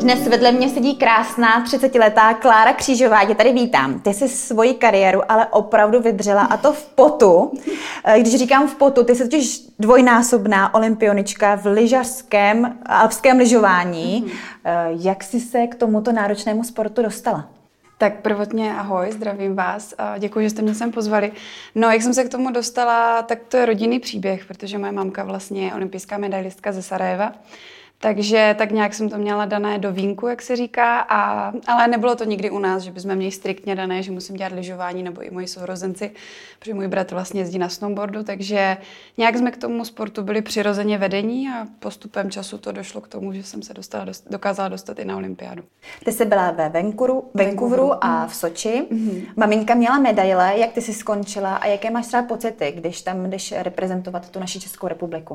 Dnes vedle mě sedí krásná 30-letá Klára Křížová. Tě tady vítám. Ty jsi svoji kariéru ale opravdu vydřela a to v potu. Eh, Když říkám v potu, ty jsi totiž dvojnásobná olympionička v lyžařském, alpském lyžování. Mm-hmm. Jak jsi se k tomuto náročnému sportu dostala? Tak prvotně ahoj, zdravím vás a děkuji, že jste mě sem pozvali. No, jak jsem se k tomu dostala, tak to je rodinný příběh, protože moje mamka vlastně je olympijská medailistka ze Sarajeva. Takže tak nějak jsem to měla dané do vínku, jak se říká, a, ale nebylo to nikdy u nás, že bychom měli striktně dané, že musím dělat lyžování nebo i moji sourozenci, protože můj bratr vlastně jezdí na snowboardu, takže nějak jsme k tomu sportu byli přirozeně vedení a postupem času to došlo k tomu, že jsem se dostala, dokázala dostat i na olympiádu. Ty jsi byla ve Vancouveru, Vancouveru a v Soči. Mm-hmm. Maminka měla medaile, jak ty jsi skončila a jaké máš třeba pocity, když tam jdeš reprezentovat tu naši Českou republiku?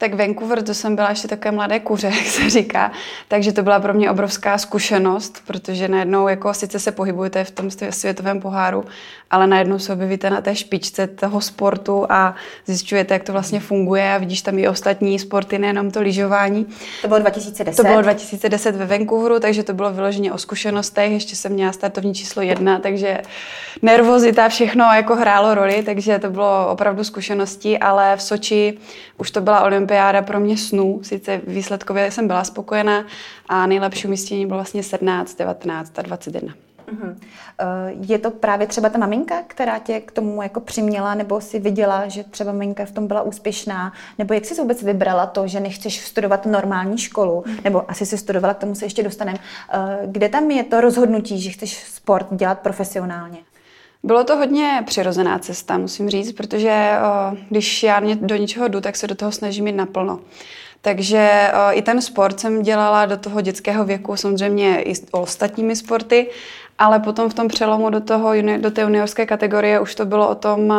Tak Vancouver, to jsem byla ještě také mladé kuře, jak se říká, takže to byla pro mě obrovská zkušenost, protože najednou jako sice se pohybujete v tom světovém poháru, ale najednou se objevíte na té špičce toho sportu a zjišťujete, jak to vlastně funguje a vidíš tam i ostatní sporty, nejenom to lyžování. To bylo 2010? To bylo 2010 ve Vancouveru, takže to bylo vyloženě o zkušenostech, ještě jsem měla startovní číslo jedna, takže nervozita, všechno jako hrálo roli, takže to bylo opravdu zkušenosti, ale v Soči už to byla olympiáda pro mě snů, sice výsledkově jsem byla spokojená a nejlepší umístění bylo vlastně 17, 19 a 21. Uh-huh. Je to právě třeba ta maminka, která tě k tomu jako přiměla, nebo si viděla, že třeba maminka v tom byla úspěšná, nebo jak jsi vůbec vybrala to, že nechceš studovat normální školu, nebo asi si studovala, k tomu se ještě dostaneme. Eh, kde tam je to rozhodnutí, že chceš sport dělat profesionálně? Bylo to hodně přirozená cesta, musím říct, protože když já do něčeho jdu, tak se do toho snažím jít naplno. Takže i ten sport jsem dělala do toho dětského věku, samozřejmě i ostatními sporty, ale potom v tom přelomu do, toho, do té juniorské kategorie už to bylo o tom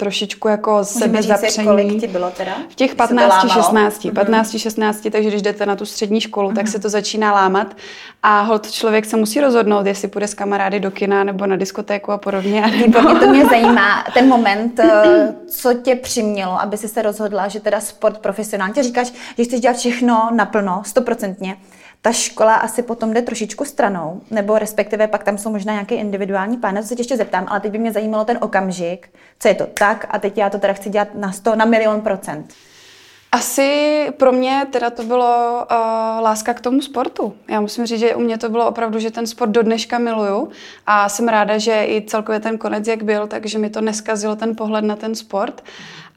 trošičku jako sebezapření. kolik ti bylo teda? V těch 15, 16, 15, 16, takže když jdete na tu střední školu, tak se to začíná lámat a hold člověk se musí rozhodnout, jestli půjde s kamarády do kina nebo na diskotéku a podobně. Nebo... to mě zajímá, ten moment, eh, co tě přimělo, aby si se rozhodla, že teda sport profesionálně. Ty říkáš, že chceš dělat všechno naplno, stoprocentně ta škola asi potom jde trošičku stranou, nebo respektive pak tam jsou možná nějaké individuální plány, to se tě ještě zeptám, ale teď by mě zajímalo ten okamžik, co je to tak a teď já to teda chci dělat na 100, na milion procent. Asi pro mě teda to bylo uh, láska k tomu sportu. Já musím říct, že u mě to bylo opravdu, že ten sport do dneška miluju a jsem ráda, že i celkově ten konec, jak byl, takže mi to neskazilo ten pohled na ten sport.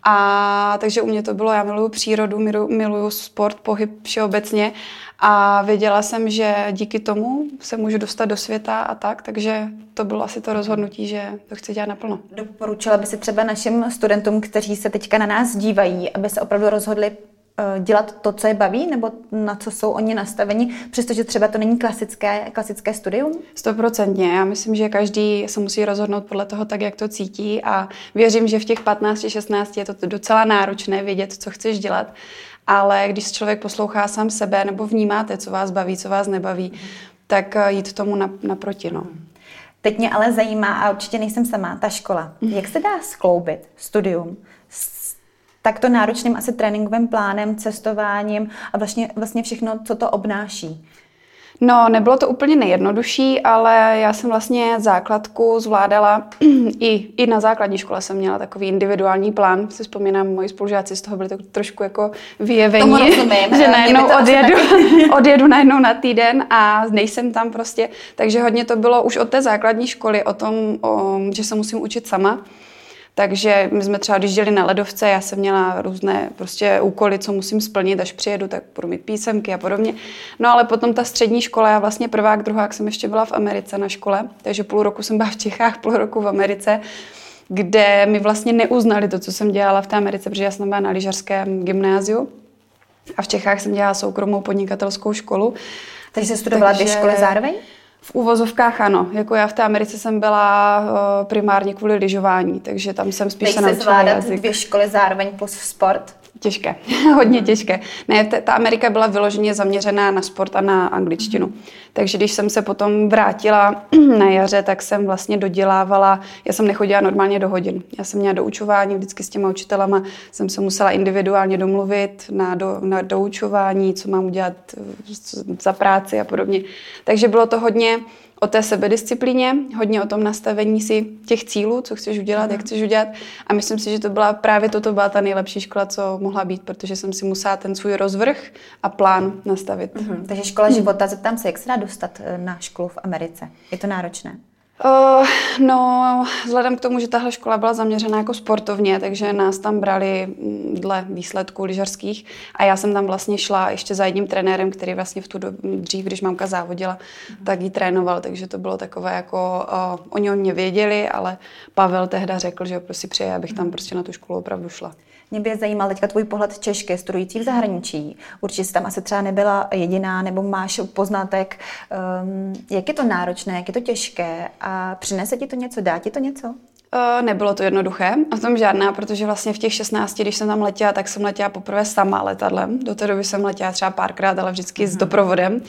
A takže u mě to bylo, já miluju přírodu, miluju, sport, pohyb všeobecně a věděla jsem, že díky tomu se můžu dostat do světa a tak, takže to bylo asi to rozhodnutí, že to chci dělat naplno. Doporučila by si třeba našim studentům, kteří se teďka na nás dívají, aby se opravdu rozhodli dělat to, co je baví, nebo na co jsou oni nastaveni, přestože třeba to není klasické, klasické studium? Stoprocentně. Já myslím, že každý se musí rozhodnout podle toho tak, jak to cítí a věřím, že v těch 15-16 je to docela náročné vědět, co chceš dělat ale když člověk poslouchá sám sebe nebo vnímáte, co vás baví, co vás nebaví, tak eh, jít tomu naproti. No. Teď mě ale zajímá, a určitě nejsem sama, ta škola. Jak se dá skloubit studium takto náročným asi tréninkovým plánem, cestováním a vlastně, vlastně všechno, co to obnáší? No, nebylo to úplně nejjednodušší, ale já jsem vlastně základku zvládala i, i na základní škole jsem měla takový individuální plán. Si vzpomínám, moji spolužáci z toho byli tak trošku jako vyjevení, že najednou odjedu, odjedu najednou na týden a nejsem tam prostě. Takže hodně to bylo už od té základní školy o tom, o, že se musím učit sama. Takže my jsme třeba, když jeli na ledovce, já jsem měla různé prostě úkoly, co musím splnit, až přijedu, tak budu mít písemky a podobně. No ale potom ta střední škola, já vlastně prvák, druhák jsem ještě byla v Americe na škole, takže půl roku jsem byla v Čechách, půl roku v Americe kde mi vlastně neuznali to, co jsem dělala v té Americe, protože já jsem byla na lyžařském gymnáziu a v Čechách jsem dělala soukromou podnikatelskou školu. Takže jsi studovala Takže... dvě školy zároveň? V úvozovkách ano. Jako já v té Americe jsem byla uh, primárně kvůli lyžování, takže tam jsem spíš se naučila zvládat jazyk. dvě školy zároveň plus sport? Těžké, hodně těžké. Ne, ta Amerika byla vyloženě zaměřená na sport a na angličtinu. Mm. Takže když jsem se potom vrátila na jaře, tak jsem vlastně dodělávala, já jsem nechodila normálně do hodin. Já jsem měla doučování vždycky s těma učitelama, jsem se musela individuálně domluvit na, do, na doučování, co mám udělat za práci a podobně. Takže bylo to hodně o té sebedisciplíně, hodně o tom nastavení si těch cílů, co chceš udělat, mm. jak mhm. chceš udělat. A myslím si, že to byla právě toto byla ta nejlepší škola, co mohla být, protože jsem si musela ten svůj rozvrh a plán nastavit. Mm. Takže škola života, zeptám se, jak se dá dostat eh, na školu v Americe? Je to náročné? Uh, no, vzhledem k tomu, že tahle škola byla zaměřená jako sportovně, takže nás tam brali mm, dle výsledků lyžařských a já jsem tam vlastně šla ještě za jedním trenérem, který vlastně v tu dobu, dřív, když mamka závodila, mm. tak ji trénoval, takže to bylo takové jako, uh, oni o mě věděli, ale Pavel tehda řekl, že prostě přeje, abych tam prostě na tu školu opravdu šla. Mě by zajímal teďka tvůj pohled Češky, studující v zahraničí. Určitě jsi tam asi třeba nebyla jediná, nebo máš poznatek, um, jak je to náročné, jak je to těžké a přinese ti to něco, dá ti to něco? Uh, nebylo to jednoduché, a v tom žádná, protože vlastně v těch 16, když jsem tam letěla, tak jsem letěla poprvé sama letadlem. Do té doby jsem letěla třeba párkrát, ale vždycky mm-hmm. s mhm. doprovodem.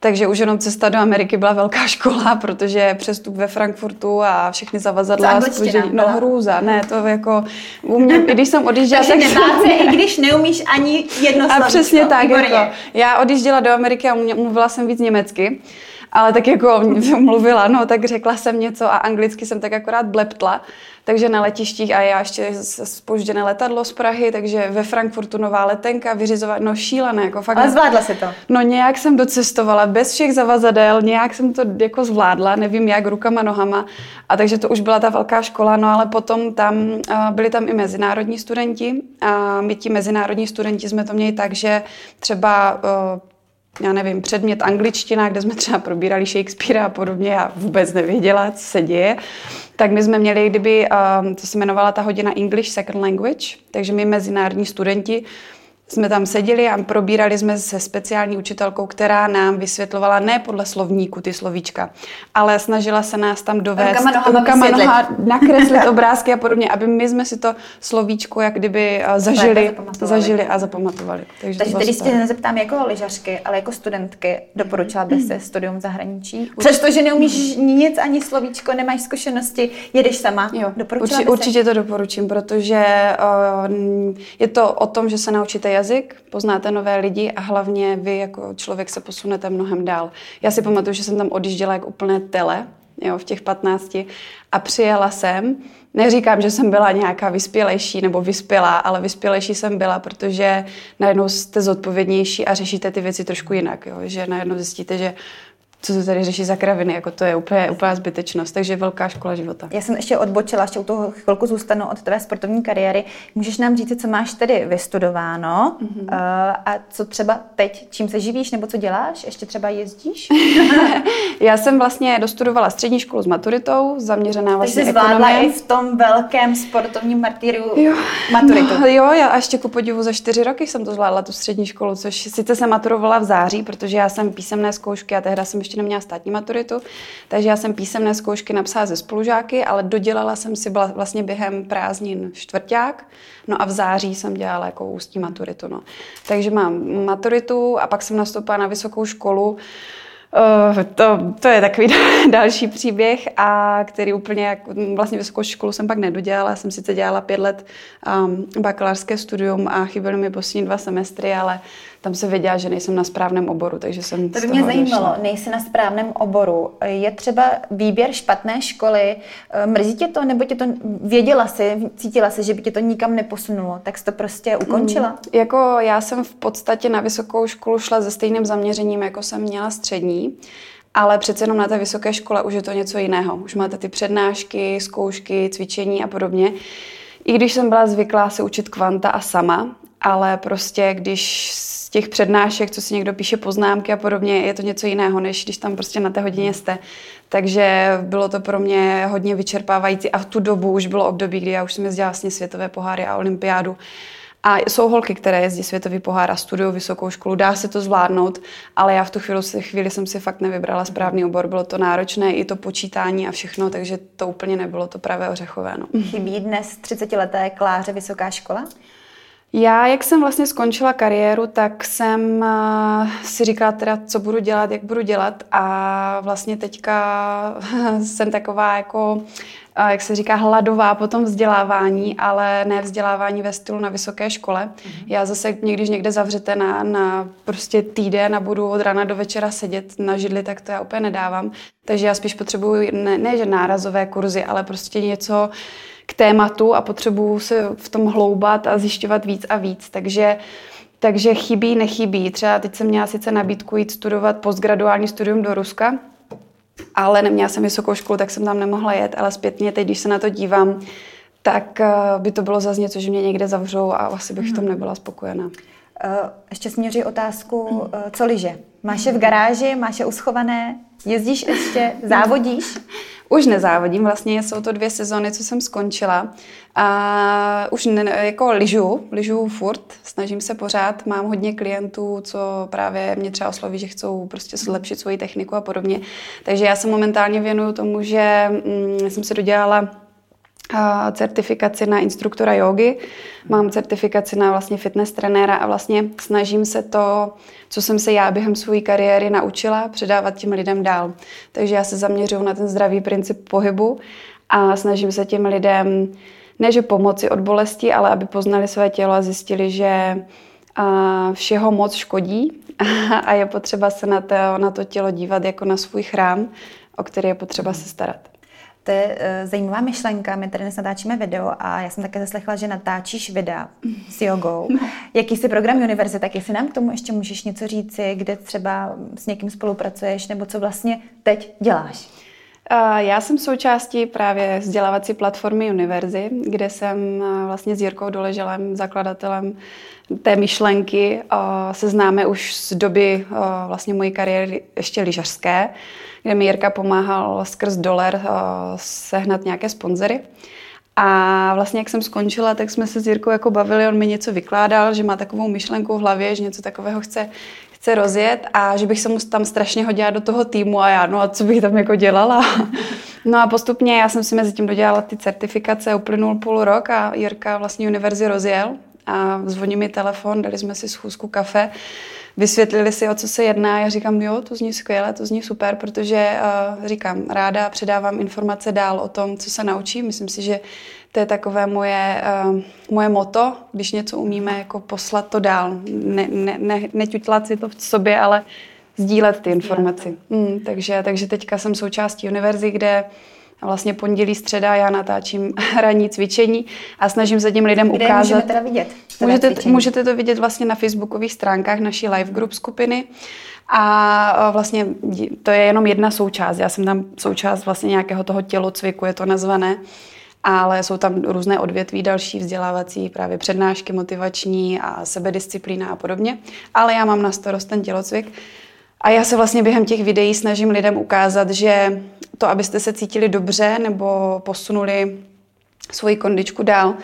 Takže už jenom cesta do Ameriky byla velká škola, protože přestup ve Frankfurtu a všechny zavazadla. Spožení, no hrůza, ne, to jako u mě, i když jsem odjížděla. Tak... i když neumíš ani jedno A přesně tak, jako. Já odjížděla do Ameriky a mluvila jsem víc německy ale tak jako mluvila, no, tak řekla jsem něco a anglicky jsem tak akorát bleptla. Takže na letištích a já ještě spožděné letadlo z Prahy, takže ve Frankfurtu nová letenka, vyřizovat, no šílené. Jako fakt Ale zvládla si to? No nějak jsem docestovala, bez všech zavazadel, nějak jsem to jako zvládla, nevím jak, rukama, nohama. A takže to už byla ta velká škola, no ale potom tam byli tam i mezinárodní studenti a my ti mezinárodní studenti jsme to měli tak, že třeba já nevím, předmět angličtina, kde jsme třeba probírali Shakespearea a podobně, já vůbec nevěděla, co se děje, tak my jsme měli, kdyby, um, to se jmenovala ta hodina English Second Language, takže my mezinárodní studenti jsme tam seděli a probírali jsme se speciální učitelkou, která nám vysvětlovala ne podle slovníku ty slovíčka, ale snažila se nás tam dovést rukama, rukama noha, nakreslit obrázky a podobně, aby my jsme si to slovíčko jak kdyby uh, zažili, zažili a zapamatovali. Takže, Takže teď se nezeptám jako lyžařky, ale jako studentky, doporučila bys se studium v zahraničí? Přestože neumíš nic, ani slovíčko, nemáš zkušenosti, jedeš sama, jo, určitě to doporučím, protože uh, je to o tom, že se naučíte jazyk, poznáte nové lidi a hlavně vy jako člověk se posunete mnohem dál. Já si pamatuju, že jsem tam odjížděla jak úplné tele, jo, v těch 15 a přijela jsem. Neříkám, že jsem byla nějaká vyspělejší nebo vyspělá, ale vyspělejší jsem byla, protože najednou jste zodpovědnější a řešíte ty věci trošku jinak. Jo? Že najednou zjistíte, že co to tady řeší za kraviny, jako to je úplně, úplně zbytečnost, takže velká škola života. Já jsem ještě odbočila, ještě u toho chvilku zůstanu od tvé sportovní kariéry. Můžeš nám říct, co máš tedy vystudováno mm-hmm. uh, a co třeba teď, čím se živíš nebo co děláš? Ještě třeba jezdíš? Já jsem vlastně dostudovala střední školu s maturitou, zaměřená vlastně Takže zvládla i v tom velkém sportovním martýriu jo. maturitu. No, jo, já ještě ku podivu za čtyři roky jsem to zvládla, tu střední školu, což sice jsem maturovala v září, protože já jsem písemné zkoušky a tehdy jsem ještě ještě neměla státní maturitu, takže já jsem písemné zkoušky napsala ze spolužáky, ale dodělala jsem si vlastně během prázdnin čtvrták, no a v září jsem dělala jako ústní maturitu. No. Takže mám maturitu a pak jsem nastoupila na vysokou školu, Uh, to, to je takový další příběh, a který úplně, jak, vlastně vysokou školu jsem pak nedodělala, jsem sice dělala pět let um, bakalářské studium a chyběly mi poslední dva semestry, ale tam se věděla, že nejsem na správném oboru, takže jsem To by mě zajímalo, došla. nejsi na správném oboru. Je třeba výběr špatné školy, eh, mrzí tě to, nebo tě to věděla si, cítila si, že by tě to nikam neposunulo, tak jsi to prostě ukončila? Mm, jako já jsem v podstatě na vysokou školu šla se stejným zaměřením, jako jsem měla střední. Ale přece jenom na té vysoké škole už je to něco jiného. Už máte ty přednášky, zkoušky, cvičení a podobně. I když jsem byla zvyklá se učit kvanta a sama, ale prostě když z těch přednášek, co si někdo píše poznámky a podobně, je to něco jiného, než když tam prostě na té hodině jste. Takže bylo to pro mě hodně vyčerpávající a v tu dobu už bylo období, kdy já už jsem jezdila vlastně světové poháry a olympiádu. A jsou holky, které jezdí světový pohár a studují vysokou školu, dá se to zvládnout, ale já v tu chvíli, chvíli jsem si fakt nevybrala správný obor, bylo to náročné, i to počítání a všechno, takže to úplně nebylo to pravé ořechové. No. Chybí dnes 30-leté Kláře vysoká škola? Já, jak jsem vlastně skončila kariéru, tak jsem eh, si říkala teda, co budu dělat, jak budu dělat a vlastně teďka jsem taková jako, eh, jak se říká, hladová po tom vzdělávání, ale ne vzdělávání ve stylu na vysoké škole. Mm-hmm. Já zase, když někde zavřete na, na prostě týden a budu od rána do večera sedět na židli, tak to já úplně nedávám. Takže já spíš potřebuju ne, ne že nárazové kurzy, ale prostě něco, k tématu a potřebuju se v tom hloubat a zjišťovat víc a víc. Takže takže chybí, nechybí. Třeba teď jsem měla sice nabídku jít studovat postgraduální studium do Ruska, ale neměla jsem vysokou školu, tak jsem tam nemohla jet, ale zpětně teď, když se na to dívám, tak eh, by to bylo zase něco, že mě někde zavřou a asi bych v tom mhm. nebyla spokojená. Eh, ještě směří otázku, eh, co liže? Máš je v garáži, máš je uschované, jezdíš ještě, závodíš? Už nezávodím, vlastně jsou to dvě sezóny, co jsem skončila. A už ne, jako lyžu, lyžu furt, snažím se pořád, mám hodně klientů, co právě mě třeba osloví, že chcou prostě zlepšit svoji techniku a podobně. Takže já se momentálně věnuju tomu, že mm, jsem se dodělala certifikaci na instruktora jogy, mám certifikaci na vlastně fitness trenéra a vlastně snažím se to, co jsem se já během své kariéry naučila, předávat těm lidem dál. Takže já se zaměřuju na ten zdravý princip pohybu a snažím se těm lidem ne, že pomoci od bolesti, ale aby poznali své tělo a zjistili, že všeho moc škodí a je potřeba se na to, na to tělo dívat jako na svůj chrám, o který je potřeba se starat. To je uh, zajímavá myšlenka. My tady dnes natáčíme video a já jsem také zaslechla, že natáčíš videa s jogou. Jaký jsi program univerzity, tak jestli nám k tomu ještě můžeš něco říci, kde třeba s někým spolupracuješ nebo co vlastně teď děláš? Já jsem součástí právě vzdělávací platformy Univerzy, kde jsem vlastně s Jirkou Doleželem, zakladatelem té myšlenky, se známe už z doby vlastně mojí kariéry ještě lyžařské kde mi Jirka pomáhal skrz dolar uh, sehnat nějaké sponzory. A vlastně jak jsem skončila, tak jsme se s Jirkou jako bavili, on mi něco vykládal, že má takovou myšlenku v hlavě, že něco takového chce, chce rozjet a že bych se mu tam strašně hodila do toho týmu a já, no a co bych tam jako dělala. No a postupně já jsem si mezi tím dodělala ty certifikace, uplynul půl rok a Jirka vlastně univerzi rozjel a zvoní mi telefon, dali jsme si schůzku kafe vysvětlili si, o co se jedná. Já říkám, jo, to zní skvěle, to zní super, protože uh, říkám, ráda předávám informace dál o tom, co se naučím. Myslím si, že to je takové moje, uh, moje moto, když něco umíme, jako poslat to dál. Ne, ne, ne, neťutlat si to v sobě, ale sdílet ty informace. Hmm, takže, takže teďka jsem součástí univerzy, kde a vlastně pondělí, středa já natáčím ranní cvičení a snažím se těm lidem Kde ukázat. Kde teda vidět? Můžete, můžete to vidět vlastně na facebookových stránkách naší live group skupiny. A vlastně to je jenom jedna součást. Já jsem tam součást vlastně nějakého toho tělocviku, je to nazvané. Ale jsou tam různé odvětví, další vzdělávací, právě přednášky motivační a sebedisciplína a podobně. Ale já mám na starost ten tělocvik. A já se vlastně během těch videí snažím lidem ukázat, že to, abyste se cítili dobře nebo posunuli svoji kondičku dál,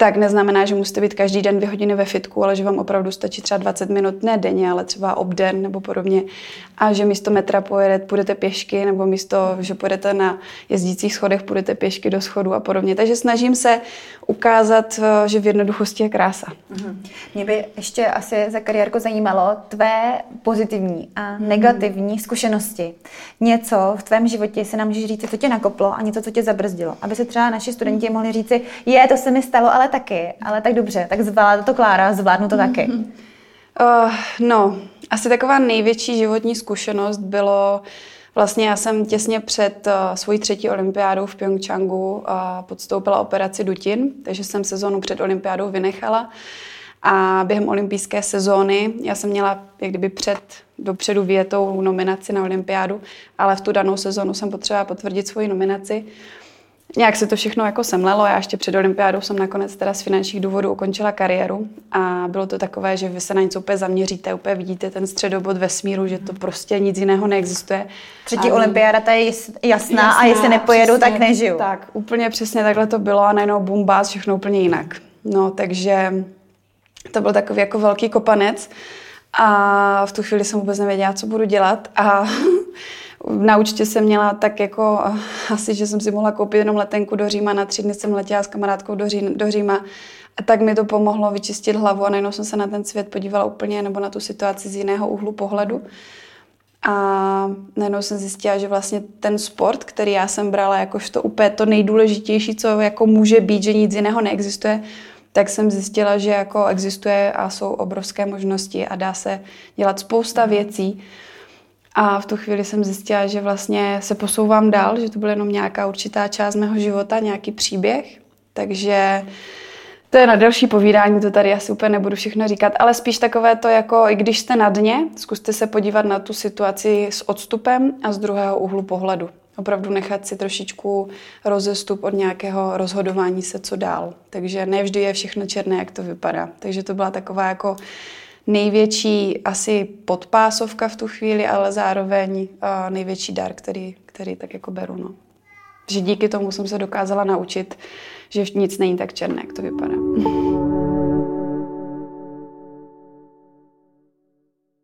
tak neznamená, že musíte být každý den dvě hodiny ve fitku, ale že vám opravdu stačí třeba 20 minut, ne denně, ale třeba obden nebo podobně. A že místo metra pojedete, půjdete pěšky, nebo místo, že půjdete na jezdících schodech, půjdete pěšky do schodu a podobně. Takže snažím se ukázat, eh, že v jednoduchosti je krása. Mm-hmm. Mě by ještě asi za kariérku zajímalo tvé pozitivní a mhm. negativní zkušenosti. Něco v tvém životě se nám můžeš říct, co tě nakoplo a něco, co tě zabrzdilo. Aby se třeba naši studenti mohli říci, je, to se mi stalo, ale taky, ale tak dobře, tak zvládla to Klára, zvládnu to taky. Uh, no, asi taková největší životní zkušenost bylo, vlastně já jsem těsně před uh, svojí třetí olympiádou v Pyeongchangu uh, podstoupila operaci dutin, takže jsem sezónu před olympiádou vynechala. A během olympijské sezóny já jsem měla jak kdyby před, dopředu větou nominaci na olympiádu, ale v tu danou sezónu jsem potřebovala potvrdit svoji nominaci. Nějak se to všechno jako semlelo. Já ještě před olympiádou jsem nakonec teda z finančních důvodů ukončila kariéru a bylo to takové, že vy se na něco úplně zaměříte, úplně vidíte ten středobod vesmíru, že to prostě nic jiného neexistuje. Třetí a... olympiáda ta je jasná, jasná a jestli nepojedu, přesně, tak nežiju. Tak, úplně přesně takhle to bylo a najednou bum, bás, všechno úplně jinak. No, takže to byl takový jako velký kopanec a v tu chvíli jsem vůbec nevěděla, co budu dělat a na účtě jsem měla tak jako asi, že jsem si mohla koupit jenom letenku do Říma. Na tři dny jsem letěla s kamarádkou do, Ří, do Říma tak mi to pomohlo vyčistit hlavu a najednou jsem se na ten svět podívala úplně nebo na tu situaci z jiného úhlu pohledu. A najednou jsem zjistila, že vlastně ten sport, který já jsem brala jakožto úplně to nejdůležitější, co jako může být, že nic jiného neexistuje, tak jsem zjistila, že jako existuje a jsou obrovské možnosti a dá se dělat spousta věcí. A v tu chvíli jsem zjistila, že vlastně se posouvám dál, že to byla jenom nějaká určitá část mého života, nějaký příběh. Takže to je na další povídání, to tady asi úplně nebudu všechno říkat, ale spíš takové to jako, i když jste na dně, zkuste se podívat na tu situaci s odstupem a z druhého úhlu pohledu. Opravdu nechat si trošičku rozestup od nějakého rozhodování se, co dál. Takže nevždy je všechno černé, jak to vypadá. Takže to byla taková jako největší asi podpásovka v tu chvíli, ale zároveň největší dar, který, který tak jako beru. No. Že díky tomu jsem se dokázala naučit, že nic není tak černé, jak to vypadá.